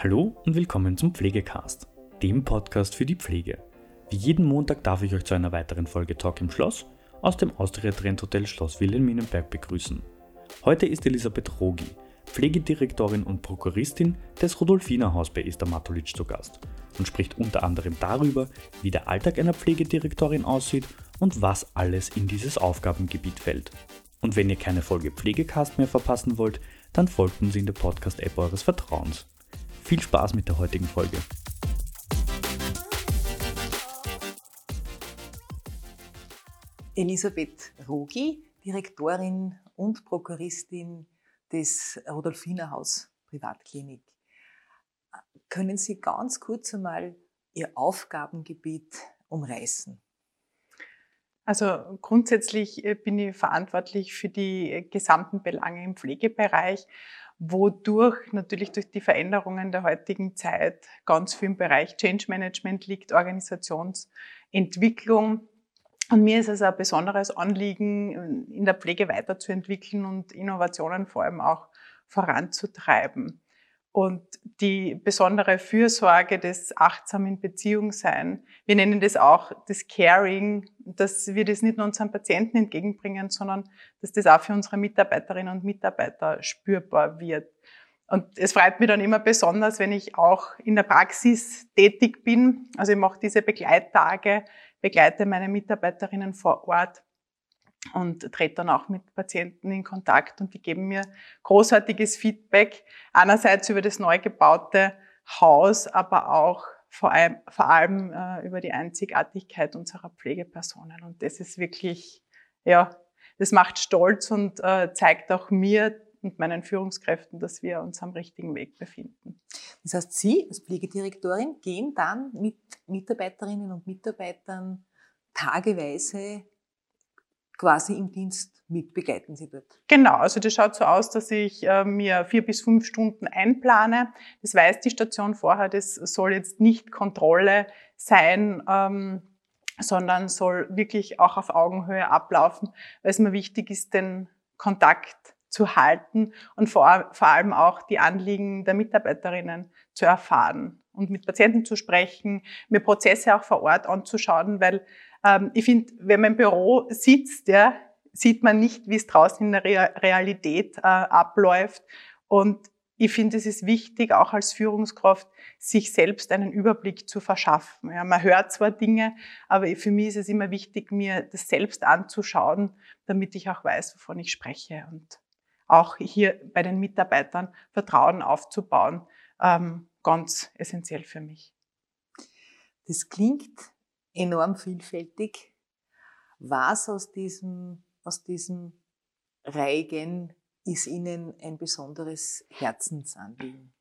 Hallo und willkommen zum Pflegecast, dem Podcast für die Pflege. Wie jeden Montag darf ich euch zu einer weiteren Folge Talk im Schloss aus dem Austria Trend Hotel Schloss Wilhelminenberg begrüßen. Heute ist Elisabeth Rogi, Pflegedirektorin und Prokuristin des Rudolfiner Haus bei Esther Matulitsch zu Gast und spricht unter anderem darüber, wie der Alltag einer Pflegedirektorin aussieht und was alles in dieses Aufgabengebiet fällt. Und wenn ihr keine Folge Pflegecast mehr verpassen wollt, dann folgt uns in der Podcast-App eures Vertrauens. Viel Spaß mit der heutigen Folge. Elisabeth Rogi, Direktorin und Prokuristin des Rudolfiner Haus Privatklinik. Können Sie ganz kurz einmal Ihr Aufgabengebiet umreißen? Also grundsätzlich äh, bin ich verantwortlich für die gesamten Belange im Pflegebereich wodurch natürlich durch die Veränderungen der heutigen Zeit ganz viel im Bereich Change Management liegt, Organisationsentwicklung. Und mir ist es ein besonderes Anliegen, in der Pflege weiterzuentwickeln und Innovationen vor allem auch voranzutreiben. Und die besondere Fürsorge, des achtsamen Beziehungssein, wir nennen das auch das Caring, dass wir das nicht nur unseren Patienten entgegenbringen, sondern dass das auch für unsere Mitarbeiterinnen und Mitarbeiter spürbar wird. Und es freut mich dann immer besonders, wenn ich auch in der Praxis tätig bin. Also ich mache diese Begleittage, begleite meine Mitarbeiterinnen vor Ort und trete dann auch mit Patienten in Kontakt und die geben mir großartiges Feedback. Einerseits über das neu gebaute Haus, aber auch vor allem, vor allem äh, über die Einzigartigkeit unserer Pflegepersonen. Und das ist wirklich, ja, das macht stolz und äh, zeigt auch mir und meinen Führungskräften, dass wir uns am richtigen Weg befinden. Das heißt, Sie als Pflegedirektorin gehen dann mit Mitarbeiterinnen und Mitarbeitern tageweise quasi im Dienst mit begleiten Sie dort? Genau, also das schaut so aus, dass ich äh, mir vier bis fünf Stunden einplane. Das weiß die Station vorher, das soll jetzt nicht Kontrolle sein, ähm, sondern soll wirklich auch auf Augenhöhe ablaufen, weil es mir wichtig ist, den Kontakt zu halten und vor, vor allem auch die Anliegen der Mitarbeiterinnen zu erfahren und mit Patienten zu sprechen, mir Prozesse auch vor Ort anzuschauen, weil ähm, ich finde, wenn man im Büro sitzt, ja, sieht man nicht, wie es draußen in der Realität äh, abläuft. Und ich finde, es ist wichtig, auch als Führungskraft, sich selbst einen Überblick zu verschaffen. Ja, man hört zwar Dinge, aber für mich ist es immer wichtig, mir das selbst anzuschauen, damit ich auch weiß, wovon ich spreche und auch hier bei den Mitarbeitern Vertrauen aufzubauen, ähm, ganz essentiell für mich. Das klingt enorm vielfältig. Was aus diesem, aus diesem Reigen ist Ihnen ein besonderes Herzensanliegen?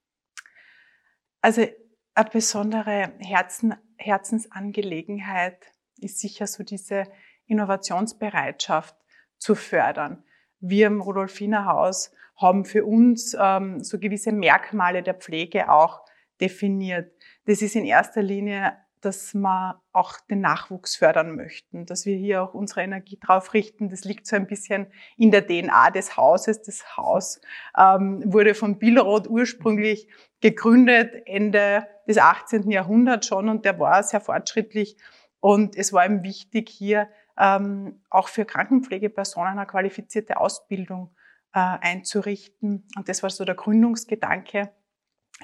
Also eine besondere Herzen, Herzensangelegenheit ist sicher so diese Innovationsbereitschaft zu fördern. Wir im Rudolfiner Haus haben für uns ähm, so gewisse Merkmale der Pflege auch definiert. Das ist in erster Linie dass wir auch den Nachwuchs fördern möchten, dass wir hier auch unsere Energie drauf richten. Das liegt so ein bisschen in der DNA des Hauses. Das Haus ähm, wurde von Billroth ursprünglich gegründet, Ende des 18. Jahrhunderts schon, und der war sehr fortschrittlich. Und es war ihm wichtig, hier ähm, auch für Krankenpflegepersonen eine qualifizierte Ausbildung äh, einzurichten. Und das war so der Gründungsgedanke,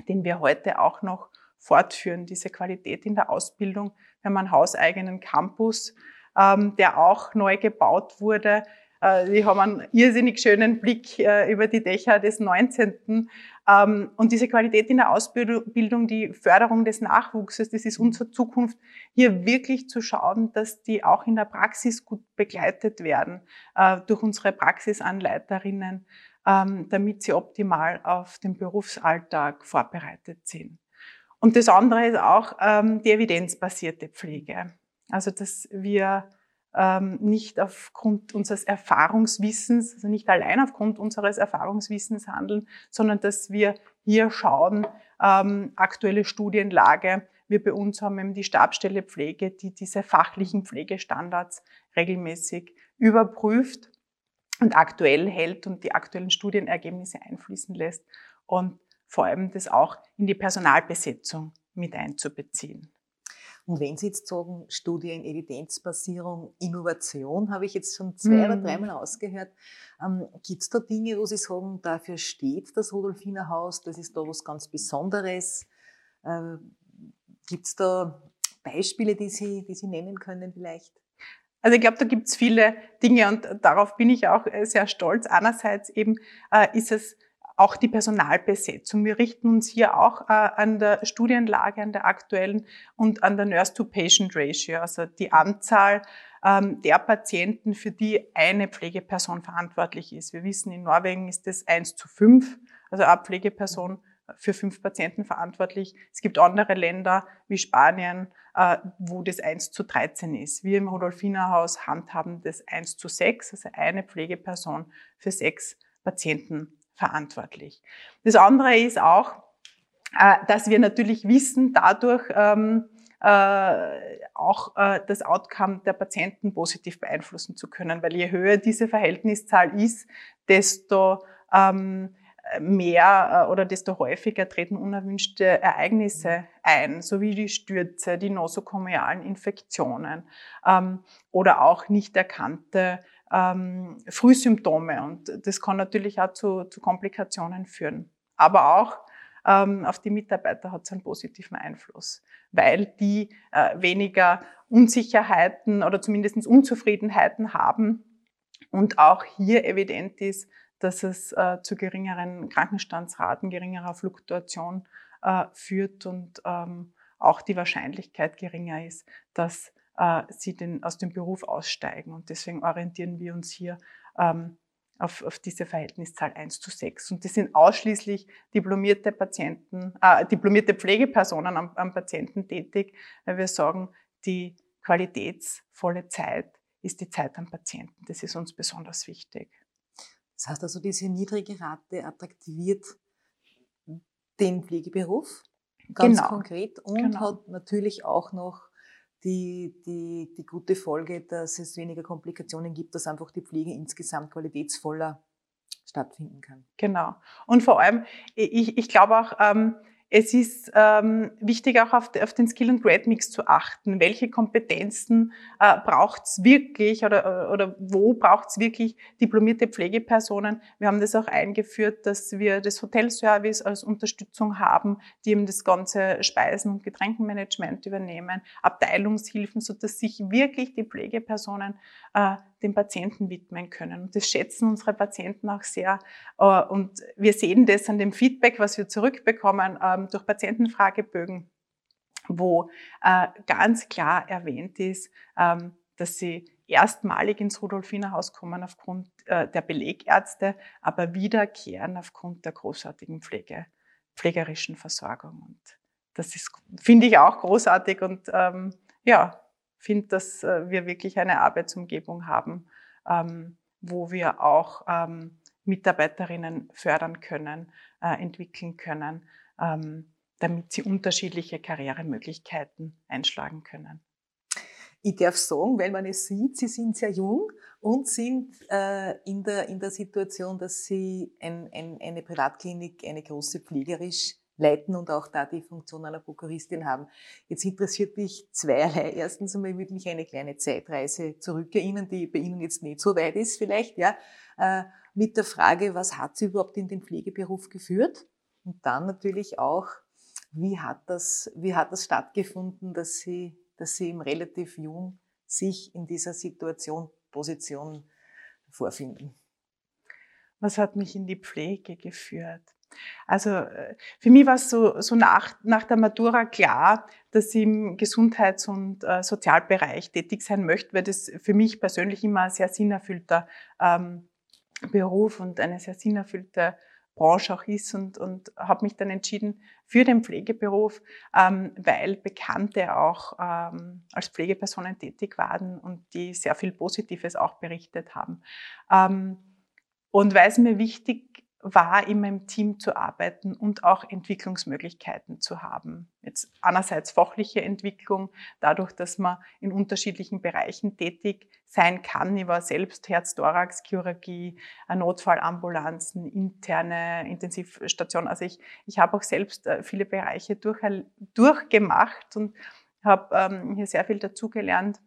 den wir heute auch noch fortführen, diese Qualität in der Ausbildung. Wir haben einen hauseigenen Campus, ähm, der auch neu gebaut wurde. Äh, haben einen irrsinnig schönen Blick äh, über die Dächer des 19. Ähm, und diese Qualität in der Ausbildung, die Förderung des Nachwuchses, das ist unsere Zukunft, hier wirklich zu schauen, dass die auch in der Praxis gut begleitet werden äh, durch unsere Praxisanleiterinnen, ähm, damit sie optimal auf den Berufsalltag vorbereitet sind. Und das andere ist auch ähm, die evidenzbasierte Pflege. Also dass wir ähm, nicht aufgrund unseres Erfahrungswissens, also nicht allein aufgrund unseres Erfahrungswissens handeln, sondern dass wir hier schauen, ähm, aktuelle Studienlage. Wir bei uns haben eben die Stabstelle Pflege, die diese fachlichen Pflegestandards regelmäßig überprüft und aktuell hält und die aktuellen Studienergebnisse einfließen lässt. Und vor allem das auch in die Personalbesetzung mit einzubeziehen. Und wenn Sie jetzt sagen, Studien, Evidenzbasierung, Innovation, habe ich jetzt schon zwei mhm. oder dreimal ausgehört. Ähm, Gibt es da Dinge, wo Sie sagen, dafür steht das Rudolfiner Haus, das ist da was ganz Besonderes? Äh, Gibt es da Beispiele, die Sie, die Sie nennen können vielleicht? Also ich glaube, da gibt es viele Dinge und darauf bin ich auch äh, sehr stolz. Einerseits eben äh, ist es auch die Personalbesetzung. Wir richten uns hier auch äh, an der Studienlage, an der aktuellen und an der Nurse-to-Patient-Ratio, also die Anzahl ähm, der Patienten, für die eine Pflegeperson verantwortlich ist. Wir wissen, in Norwegen ist das 1 zu 5, also eine Pflegeperson für fünf Patienten verantwortlich. Es gibt andere Länder wie Spanien, äh, wo das 1 zu 13 ist. Wir im Rudolfinerhaus handhaben das 1 zu 6, also eine Pflegeperson für sechs Patienten verantwortlich. Das andere ist auch, äh, dass wir natürlich wissen, dadurch ähm, äh, auch äh, das Outcome der Patienten positiv beeinflussen zu können, weil je höher diese Verhältniszahl ist, desto ähm, mehr oder desto häufiger treten unerwünschte Ereignisse ein, so wie die Stürze, die nosokomialen Infektionen ähm, oder auch nicht erkannte ähm, Frühsymptome. Und das kann natürlich auch zu, zu Komplikationen führen. Aber auch ähm, auf die Mitarbeiter hat es einen positiven Einfluss, weil die äh, weniger Unsicherheiten oder zumindest Unzufriedenheiten haben und auch hier evident ist, dass es äh, zu geringeren Krankenstandsraten, geringerer Fluktuation äh, führt und ähm, auch die Wahrscheinlichkeit geringer ist, dass äh, sie den, aus dem Beruf aussteigen. Und deswegen orientieren wir uns hier ähm, auf, auf diese Verhältniszahl 1 zu 6. Und das sind ausschließlich diplomierte Patienten, äh, diplomierte Pflegepersonen am, am Patienten tätig, weil wir sagen, die qualitätsvolle Zeit ist die Zeit am Patienten. Das ist uns besonders wichtig. Das heißt also, diese niedrige Rate attraktiviert den Pflegeberuf ganz genau. konkret und genau. hat natürlich auch noch die, die, die gute Folge, dass es weniger Komplikationen gibt, dass einfach die Pflege insgesamt qualitätsvoller stattfinden kann. Genau. Und vor allem, ich, ich glaube auch, ähm, es ist ähm, wichtig, auch auf, auf, den Skill- and Grade-Mix zu achten. Welche Kompetenzen äh, braucht es wirklich oder, oder wo braucht es wirklich diplomierte Pflegepersonen? Wir haben das auch eingeführt, dass wir das Hotelservice als Unterstützung haben, die eben das ganze Speisen- und Getränkenmanagement übernehmen, Abteilungshilfen, so dass sich wirklich die Pflegepersonen äh, dem Patienten widmen können. Und das schätzen unsere Patienten auch sehr. Äh, und wir sehen das an dem Feedback, was wir zurückbekommen ähm, durch Patientenfragebögen, wo äh, ganz klar erwähnt ist, ähm, dass sie erstmalig ins Rudolfinerhaus kommen aufgrund äh, der Belegärzte, aber wiederkehren aufgrund der großartigen Pflege, pflegerischen Versorgung. Und das ist, finde ich, auch großartig und ähm, ja, finde, dass äh, wir wirklich eine Arbeitsumgebung haben, ähm, wo wir auch ähm, Mitarbeiterinnen fördern können, äh, entwickeln können, ähm, damit sie unterschiedliche Karrieremöglichkeiten einschlagen können. Ich darf sagen, weil man es sieht, Sie sind sehr jung und sind äh, in, der, in der Situation, dass Sie ein, ein, eine Privatklinik, eine große pflegerisch leiten und auch da die Funktion einer Prokuristin haben. Jetzt interessiert mich zweierlei. Erstens einmal würde mich eine kleine Zeitreise zurückerinnern, die bei Ihnen jetzt nicht so weit ist vielleicht, ja, äh, mit der Frage, was hat Sie überhaupt in den Pflegeberuf geführt? Und dann natürlich auch, wie hat das, wie hat das stattgefunden, dass Sie, dass Sie im relativ jung sich in dieser Situation, Position vorfinden? Was hat mich in die Pflege geführt? Also äh, für mich war es so, so nach, nach der Matura klar, dass ich im Gesundheits- und äh, Sozialbereich tätig sein möchte, weil das für mich persönlich immer ein sehr sinnerfüllter ähm, Beruf und eine sehr sinnerfüllte Branche auch ist und, und habe mich dann entschieden für den Pflegeberuf, ähm, weil Bekannte auch ähm, als Pflegepersonen tätig waren und die sehr viel Positives auch berichtet haben. Ähm, und weil es mir wichtig war, immer im Team zu arbeiten und auch Entwicklungsmöglichkeiten zu haben. Jetzt einerseits fachliche Entwicklung, dadurch, dass man in unterschiedlichen Bereichen tätig sein kann. Ich war selbst Herz-Thorax-Chirurgie, Notfallambulanzen, interne Intensivstation. Also ich, ich habe auch selbst äh, viele Bereiche durch, durchgemacht und habe ähm, hier sehr viel dazugelernt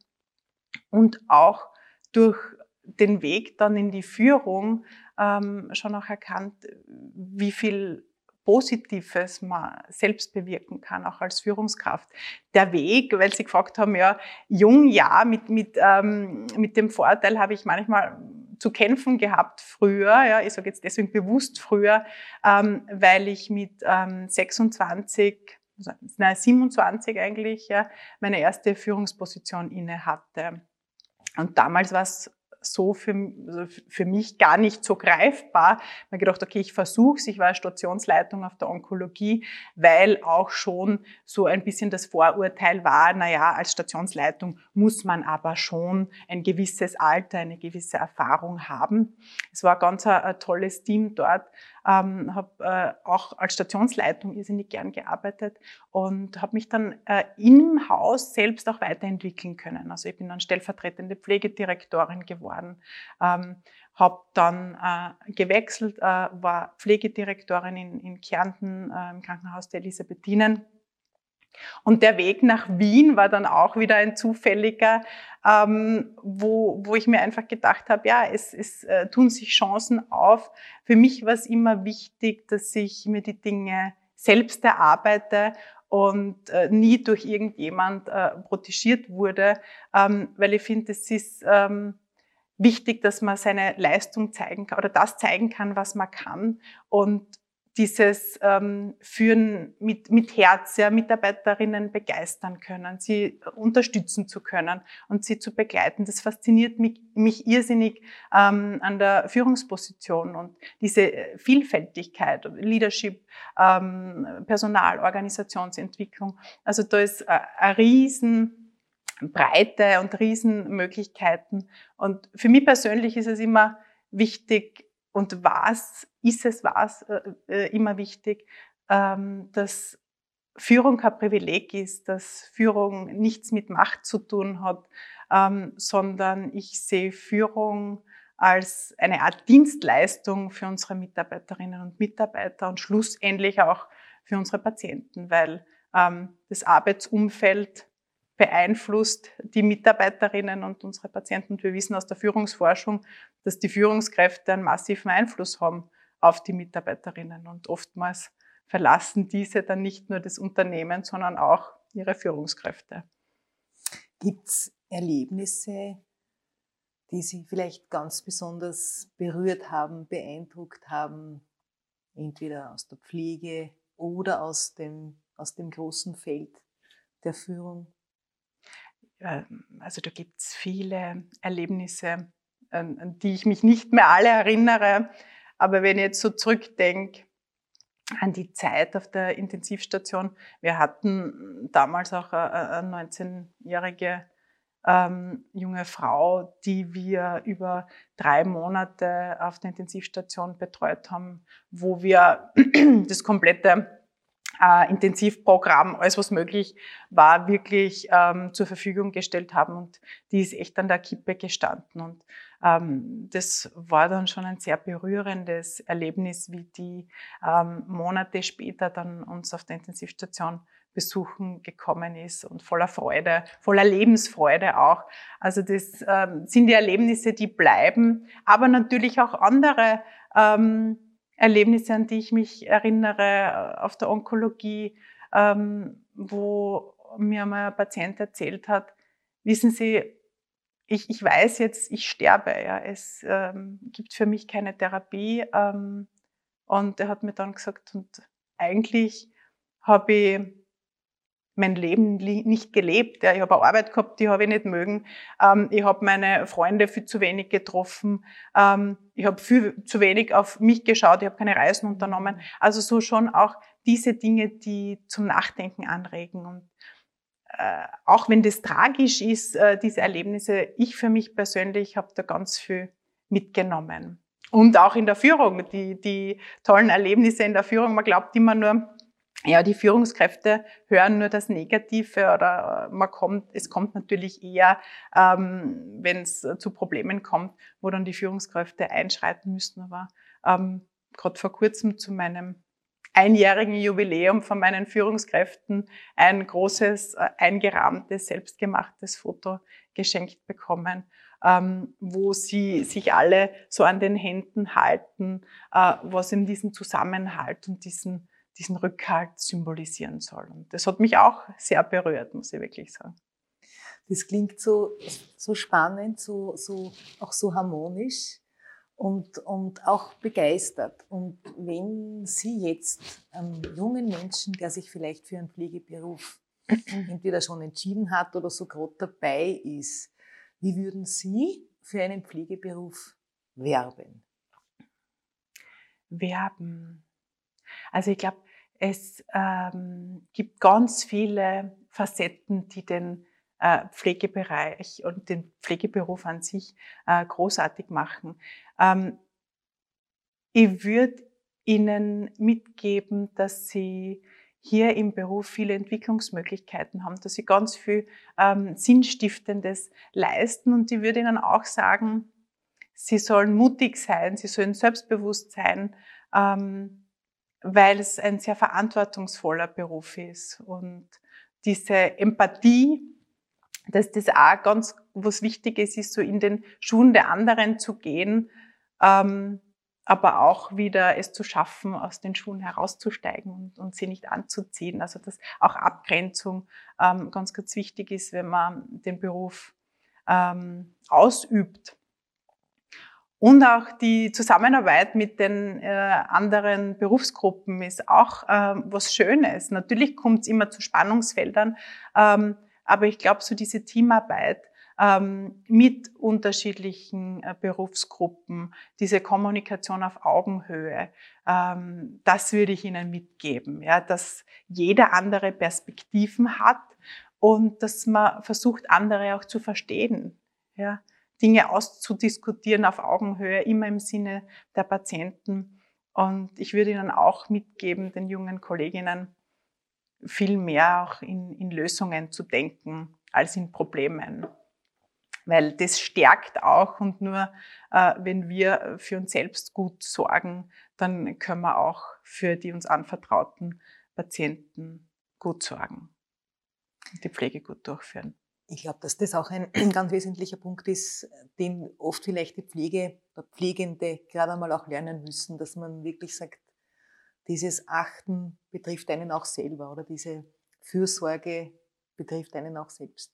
und auch durch den Weg dann in die Führung ähm, schon auch erkannt, wie viel Positives man selbst bewirken kann, auch als Führungskraft. Der Weg, weil Sie gefragt haben, ja, jung, ja, mit, mit, ähm, mit dem Vorteil habe ich manchmal zu kämpfen gehabt früher, ja, ich sage jetzt deswegen bewusst früher, ähm, weil ich mit ähm, 26, nein, 27 eigentlich, ja, meine erste Führungsposition inne hatte. Und damals war es so für, also für mich gar nicht so greifbar. Ich habe gedacht, okay, ich versuche es. Ich war Stationsleitung auf der Onkologie, weil auch schon so ein bisschen das Vorurteil war, naja, als Stationsleitung muss man aber schon ein gewisses Alter, eine gewisse Erfahrung haben. Es war ganz ein, ein tolles Team dort ähm, habe äh, auch als Stationsleitung irrsinnig gern gearbeitet und habe mich dann äh, im Haus selbst auch weiterentwickeln können. Also ich bin dann stellvertretende Pflegedirektorin geworden, ähm, habe dann äh, gewechselt, äh, war Pflegedirektorin in, in Kärnten äh, im Krankenhaus der Elisabethinen. Und der Weg nach Wien war dann auch wieder ein zufälliger, ähm, wo, wo ich mir einfach gedacht habe, ja, es, es äh, tun sich Chancen auf. Für mich war es immer wichtig, dass ich mir die Dinge selbst erarbeite und äh, nie durch irgendjemand äh, protegiert wurde, ähm, weil ich finde, es ist ähm, wichtig, dass man seine Leistung zeigen kann oder das zeigen kann, was man kann und dieses ähm, Führen mit, mit Herz, ja, Mitarbeiterinnen begeistern können, sie unterstützen zu können und sie zu begleiten. Das fasziniert mich, mich irrsinnig ähm, an der Führungsposition und diese Vielfältigkeit, Leadership, ähm, Personal, Organisationsentwicklung. Also da ist äh, ein riesen Breite und Riesenmöglichkeiten. Und für mich persönlich ist es immer wichtig, und was ist es, was äh, äh, immer wichtig, ähm, dass Führung kein Privileg ist, dass Führung nichts mit Macht zu tun hat, ähm, sondern ich sehe Führung als eine Art Dienstleistung für unsere Mitarbeiterinnen und Mitarbeiter und schlussendlich auch für unsere Patienten, weil ähm, das Arbeitsumfeld beeinflusst die Mitarbeiterinnen und unsere Patienten. Und wir wissen aus der Führungsforschung, dass die Führungskräfte einen massiven Einfluss haben auf die Mitarbeiterinnen. Und oftmals verlassen diese dann nicht nur das Unternehmen, sondern auch ihre Führungskräfte. Gibt es Erlebnisse, die Sie vielleicht ganz besonders berührt haben, beeindruckt haben, entweder aus der Pflege oder aus dem, aus dem großen Feld der Führung? Ähm, also da gibt es viele Erlebnisse, an, die ich mich nicht mehr alle erinnere. Aber wenn ich jetzt so zurückdenke an die Zeit auf der Intensivstation, wir hatten damals auch eine 19-jährige ähm, junge Frau, die wir über drei Monate auf der Intensivstation betreut haben, wo wir das komplette äh, Intensivprogramm, alles was möglich war, wirklich ähm, zur Verfügung gestellt haben. Und die ist echt an der Kippe gestanden. Und ähm, das war dann schon ein sehr berührendes Erlebnis, wie die ähm, Monate später dann uns auf der Intensivstation besuchen gekommen ist und voller Freude, voller Lebensfreude auch. Also das ähm, sind die Erlebnisse, die bleiben, aber natürlich auch andere ähm, Erlebnisse, an die ich mich erinnere äh, auf der Onkologie, ähm, wo mir mal ein Patient erzählt hat, wissen Sie, ich, ich weiß jetzt, ich sterbe. Ja. Es ähm, gibt für mich keine Therapie. Ähm, und er hat mir dann gesagt, und eigentlich habe ich mein Leben nicht gelebt. Ja. Ich habe eine Arbeit gehabt, die habe ich nicht mögen. Ähm, ich habe meine Freunde viel zu wenig getroffen. Ähm, ich habe viel zu wenig auf mich geschaut. Ich habe keine Reisen unternommen. Also so schon auch diese Dinge, die zum Nachdenken anregen. Und äh, auch wenn das tragisch ist, äh, diese Erlebnisse, ich für mich persönlich habe da ganz viel mitgenommen. und auch in der Führung, die, die tollen Erlebnisse in der Führung. Man glaubt immer nur, ja, die Führungskräfte hören nur das Negative oder man kommt, es kommt natürlich eher, ähm, wenn es zu Problemen kommt, wo dann die Führungskräfte einschreiten müssen. Aber ähm, gerade vor kurzem zu meinem einjährigen Jubiläum von meinen Führungskräften ein großes, äh, eingerahmtes, selbstgemachtes Foto geschenkt bekommen, ähm, wo sie sich alle so an den Händen halten, äh, was in diesen Zusammenhalt und diesen, diesen Rückhalt symbolisieren soll. Und das hat mich auch sehr berührt, muss ich wirklich sagen. Das klingt so, so spannend, so, so, auch so harmonisch und, und auch begeistert. Und wenn Sie jetzt einem jungen Menschen, der sich vielleicht für einen Pflegeberuf entweder schon entschieden hat oder so gerade dabei ist, wie würden Sie für einen Pflegeberuf werben? Werben. Also ich glaube, es ähm, gibt ganz viele Facetten, die den äh, Pflegebereich und den Pflegeberuf an sich äh, großartig machen. Ähm, ich würde Ihnen mitgeben, dass Sie hier im Beruf viele Entwicklungsmöglichkeiten haben, dass Sie ganz viel ähm, Sinnstiftendes leisten und ich würde Ihnen auch sagen, Sie sollen mutig sein, Sie sollen selbstbewusst sein, ähm, weil es ein sehr verantwortungsvoller Beruf ist und diese Empathie, dass das auch ganz was Wichtiges ist, so in den Schuhen der anderen zu gehen, ähm, aber auch wieder es zu schaffen, aus den Schuhen herauszusteigen und, und sie nicht anzuziehen. Also dass auch Abgrenzung ähm, ganz, ganz wichtig ist, wenn man den Beruf ähm, ausübt. Und auch die Zusammenarbeit mit den äh, anderen Berufsgruppen ist auch ähm, was Schönes. Natürlich kommt es immer zu Spannungsfeldern, ähm, aber ich glaube, so diese Teamarbeit ähm, mit unterschiedlichen äh, Berufsgruppen, diese Kommunikation auf Augenhöhe, ähm, das würde ich Ihnen mitgeben, ja, dass jeder andere Perspektiven hat und dass man versucht, andere auch zu verstehen, ja, Dinge auszudiskutieren auf Augenhöhe, immer im Sinne der Patienten. Und ich würde Ihnen auch mitgeben, den jungen Kolleginnen, viel mehr auch in, in Lösungen zu denken als in Problemen. Weil das stärkt auch und nur äh, wenn wir für uns selbst gut sorgen, dann können wir auch für die uns anvertrauten Patienten gut sorgen und die Pflege gut durchführen. Ich glaube, dass das auch ein ganz wesentlicher Punkt ist, den oft vielleicht die Pflege, der Pflegende gerade einmal auch lernen müssen, dass man wirklich sagt, dieses Achten betrifft einen auch selber oder diese Fürsorge betrifft einen auch selbst.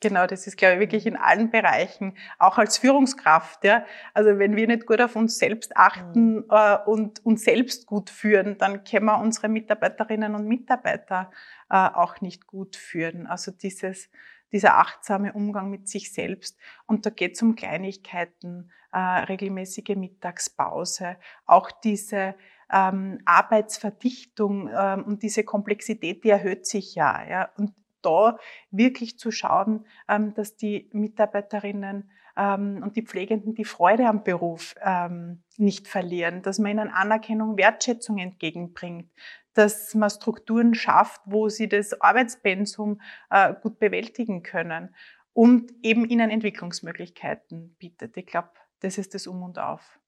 Genau, das ist, glaube ich, wirklich in allen Bereichen, auch als Führungskraft. Ja. Also wenn wir nicht gut auf uns selbst achten mhm. äh, und uns selbst gut führen, dann können wir unsere Mitarbeiterinnen und Mitarbeiter äh, auch nicht gut führen. Also dieses, dieser achtsame Umgang mit sich selbst. Und da geht es um Kleinigkeiten, äh, regelmäßige Mittagspause, auch diese ähm, Arbeitsverdichtung ähm, und diese Komplexität, die erhöht sich ja. ja. Und da wirklich zu schauen, ähm, dass die Mitarbeiterinnen ähm, und die Pflegenden die Freude am Beruf ähm, nicht verlieren, dass man ihnen Anerkennung, Wertschätzung entgegenbringt, dass man Strukturen schafft, wo sie das Arbeitspensum äh, gut bewältigen können und eben ihnen Entwicklungsmöglichkeiten bietet. Ich glaube, das ist das Um und Auf.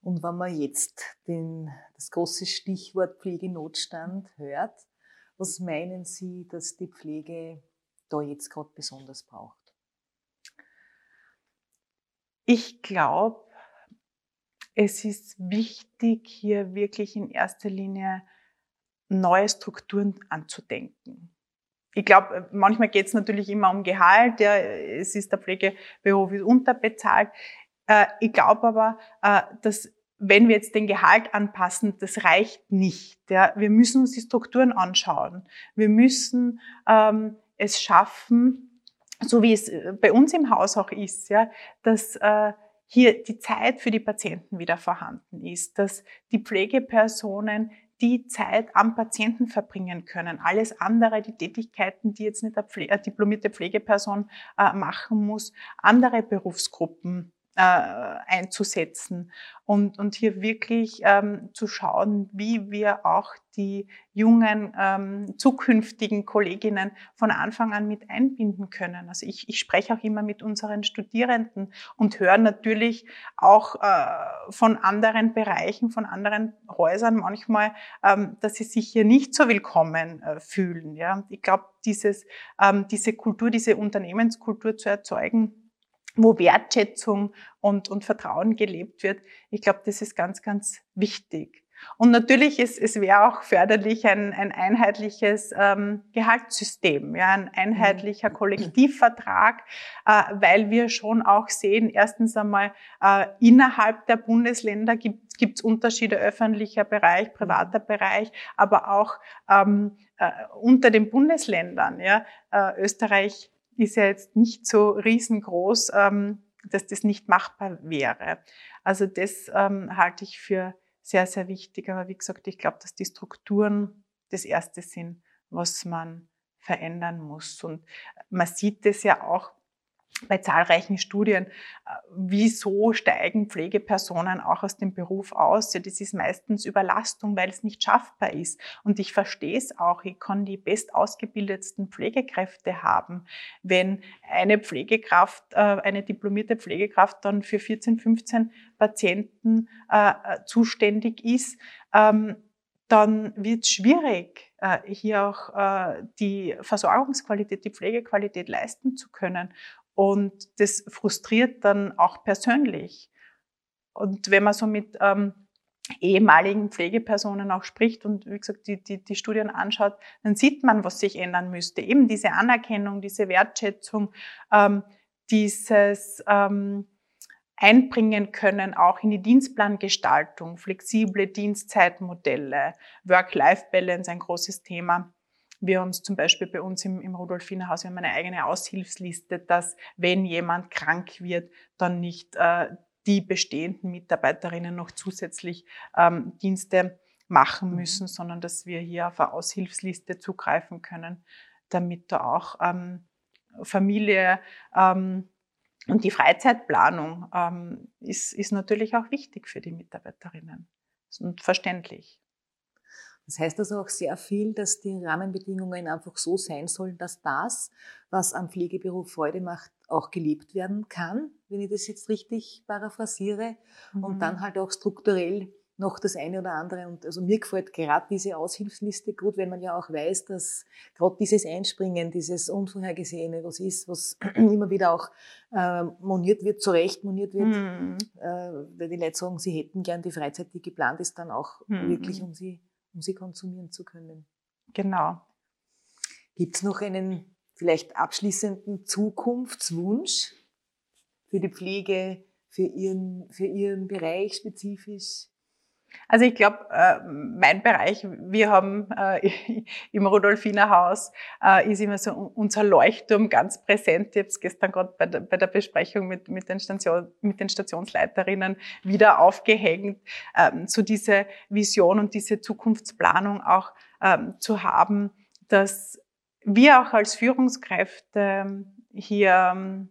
Und wenn man jetzt den, das große Stichwort Pflegenotstand hört, was meinen Sie, dass die Pflege da jetzt gerade besonders braucht? Ich glaube, es ist wichtig, hier wirklich in erster Linie neue Strukturen anzudenken. Ich glaube, manchmal geht es natürlich immer um Gehalt. Ja, es ist der Pflegeberuf ist unterbezahlt. Äh, ich glaube aber, äh, dass wenn wir jetzt den Gehalt anpassen, das reicht nicht. Ja. Wir müssen uns die Strukturen anschauen. Wir müssen ähm, es schaffen, so wie es äh, bei uns im Haus auch ist, ja, dass äh, hier die Zeit für die Patienten wieder vorhanden ist, dass die Pflegepersonen die Zeit am Patienten verbringen können. Alles andere, die Tätigkeiten, die jetzt nicht eine, Pfle eine diplomierte Pflegeperson äh, machen muss, andere Berufsgruppen äh, einzusetzen und, und hier wirklich ähm, zu schauen, wie wir auch die jungen ähm, zukünftigen Kolleginnen von Anfang an mit einbinden können. Also ich, ich spreche auch immer mit unseren Studierenden und höre natürlich auch äh, von anderen Bereichen, von anderen Häusern manchmal, ähm, dass sie sich hier nicht so willkommen äh, fühlen. Ja, ich glaube, dieses, ähm, diese Kultur, diese Unternehmenskultur zu erzeugen, wo Wertschätzung und, und Vertrauen gelebt wird. Ich glaube, das ist ganz, ganz wichtig. Und natürlich ist es wäre auch förderlich ein, ein einheitliches ähm, Gehaltssystem, ja, ein einheitlicher mhm. Kollektivvertrag, äh, weil wir schon auch sehen, erstens einmal äh, innerhalb der Bundesländer gibt es Unterschiede öffentlicher Bereich, privater Bereich, aber auch ähm, äh, unter den Bundesländern. Ja, äh, Österreich ist ja jetzt nicht so riesengroß, ähm, dass das nicht machbar wäre. Also das ähm, halte ich für sehr, sehr wichtig. Aber wie gesagt, ich glaube, dass die Strukturen das Erste sind, was man verändern muss. Und man sieht das ja auch bei zahlreichen Studien, äh, wieso steigen Pflegepersonen auch aus dem Beruf aus? Ja, das ist meistens Überlastung, weil es nicht schaffbar ist. Und ich verstehe es auch. Ich kann die bestausgebildetsten Pflegekräfte haben. Wenn eine Pflegekraft, äh, eine diplomierte Pflegekraft dann für 14, 15 Patienten äh, zuständig ist, ähm, dann wird es schwierig, hier auch die Versorgungsqualität, die Pflegequalität leisten zu können. Und das frustriert dann auch persönlich. Und wenn man so mit ähm, ehemaligen Pflegepersonen auch spricht und wie gesagt die, die, die Studien anschaut, dann sieht man, was sich ändern müsste. Eben diese Anerkennung, diese Wertschätzung, ähm, dieses ähm, Einbringen können auch in die Dienstplangestaltung, flexible Dienstzeitmodelle, Work-Life-Balance ein großes Thema. Wir haben es zum Beispiel bei uns im, im Rudolfinerhaus, wir haben eine eigene Aushilfsliste, dass wenn jemand krank wird, dann nicht äh, die bestehenden Mitarbeiterinnen noch zusätzlich ähm, Dienste machen mhm. müssen, mhm. sondern dass wir hier auf eine Aushilfsliste zugreifen können, damit da auch ähm, Familie ähm, und die Freizeitplanung ähm, ist, ist natürlich auch wichtig für die Mitarbeiterinnen und verständlich. Das heißt also auch sehr viel, dass die Rahmenbedingungen einfach so sein sollen, dass das, was am Pflegeberuf Freude macht, auch gelebt werden kann, wenn ich das jetzt richtig paraphrasiere. Mhm. Und dann halt auch strukturell noch das eine oder andere. Und also mir gefällt gerade diese Aushilfsliste gut, wenn man ja auch weiß, dass gerade dieses Einspringen, dieses Unvorhergesehene, was ist, was immer wieder auch äh, moniert wird, zu Recht moniert wird, mhm. äh, weil die Leute sagen, sie hätten gern die Freizeit, die geplant ist, dann auch mhm. wirklich, um sie um sie konsumieren zu können. Genau. Gibt es noch einen vielleicht abschließenden Zukunftswunsch für die Pflege, für Ihren, für Ihren Bereich spezifisch? Also ich glaube, äh, mein Bereich, wir haben äh, im Rudolfiner Haus, äh, ist immer so unser Leuchtturm ganz präsent. Ich habe es gestern gerade bei, der, bei der Besprechung mit, mit, den Station, mit den Stationsleiterinnen wieder aufgehängt, ähm, so diese Vision und diese Zukunftsplanung auch ähm, zu haben, dass wir auch als Führungskräfte hier ähm,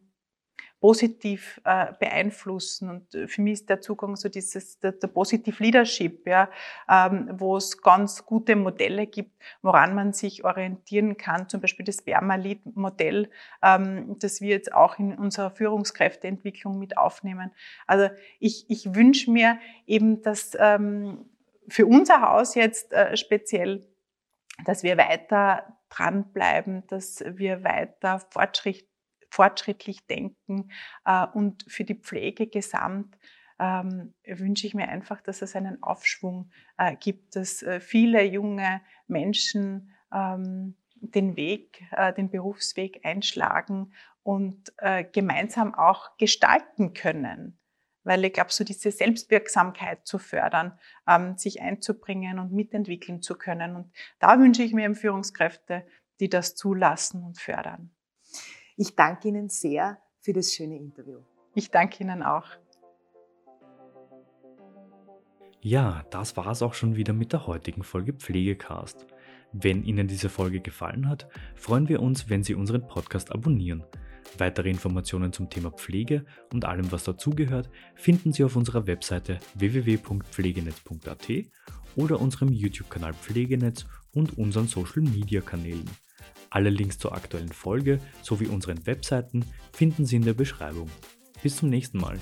positiv äh, beeinflussen. Und äh, für mich ist der Zugang so dieses, der, der Positive Leadership, ja, ähm, wo es ganz gute Modelle gibt, woran man sich orientieren kann. Zum Beispiel das Berma-Lead-Modell, ähm, das wir jetzt auch in unserer Führungskräfteentwicklung mit aufnehmen. Also ich, ich wünsche mir eben, dass ähm, für unser Haus jetzt äh, speziell, dass wir weiter dranbleiben, dass wir weiter Fortschritt fortschrittlich denken äh, und für die Pflege gesamt ähm, wünsche ich mir einfach, dass es einen Aufschwung äh, gibt, dass äh, viele junge Menschen ähm, den Weg, äh, den Berufsweg einschlagen und äh, gemeinsam auch gestalten können. Weil ich glaube, so diese Selbstwirksamkeit zu fördern, ähm, sich einzubringen und mitentwickeln zu können. Und da wünsche ich mir Führungskräfte, die das zulassen und fördern. Ich danke Ihnen sehr für das schöne Interview. Ich danke Ihnen auch. Ja, das war es auch schon wieder mit der heutigen Folge Pflegecast. Wenn Ihnen diese Folge gefallen hat, freuen wir uns, wenn Sie unseren Podcast abonnieren. Weitere Informationen zum Thema Pflege und allem, was dazugehört, finden Sie auf unserer Webseite www.pflegenetz.at oder unserem YouTube-Kanal Pflegenetz und unseren Social-Media-Kanälen. Alle Links zur aktuellen Folge sowie unseren Webseiten finden Sie in der Beschreibung. Bis zum nächsten Mal.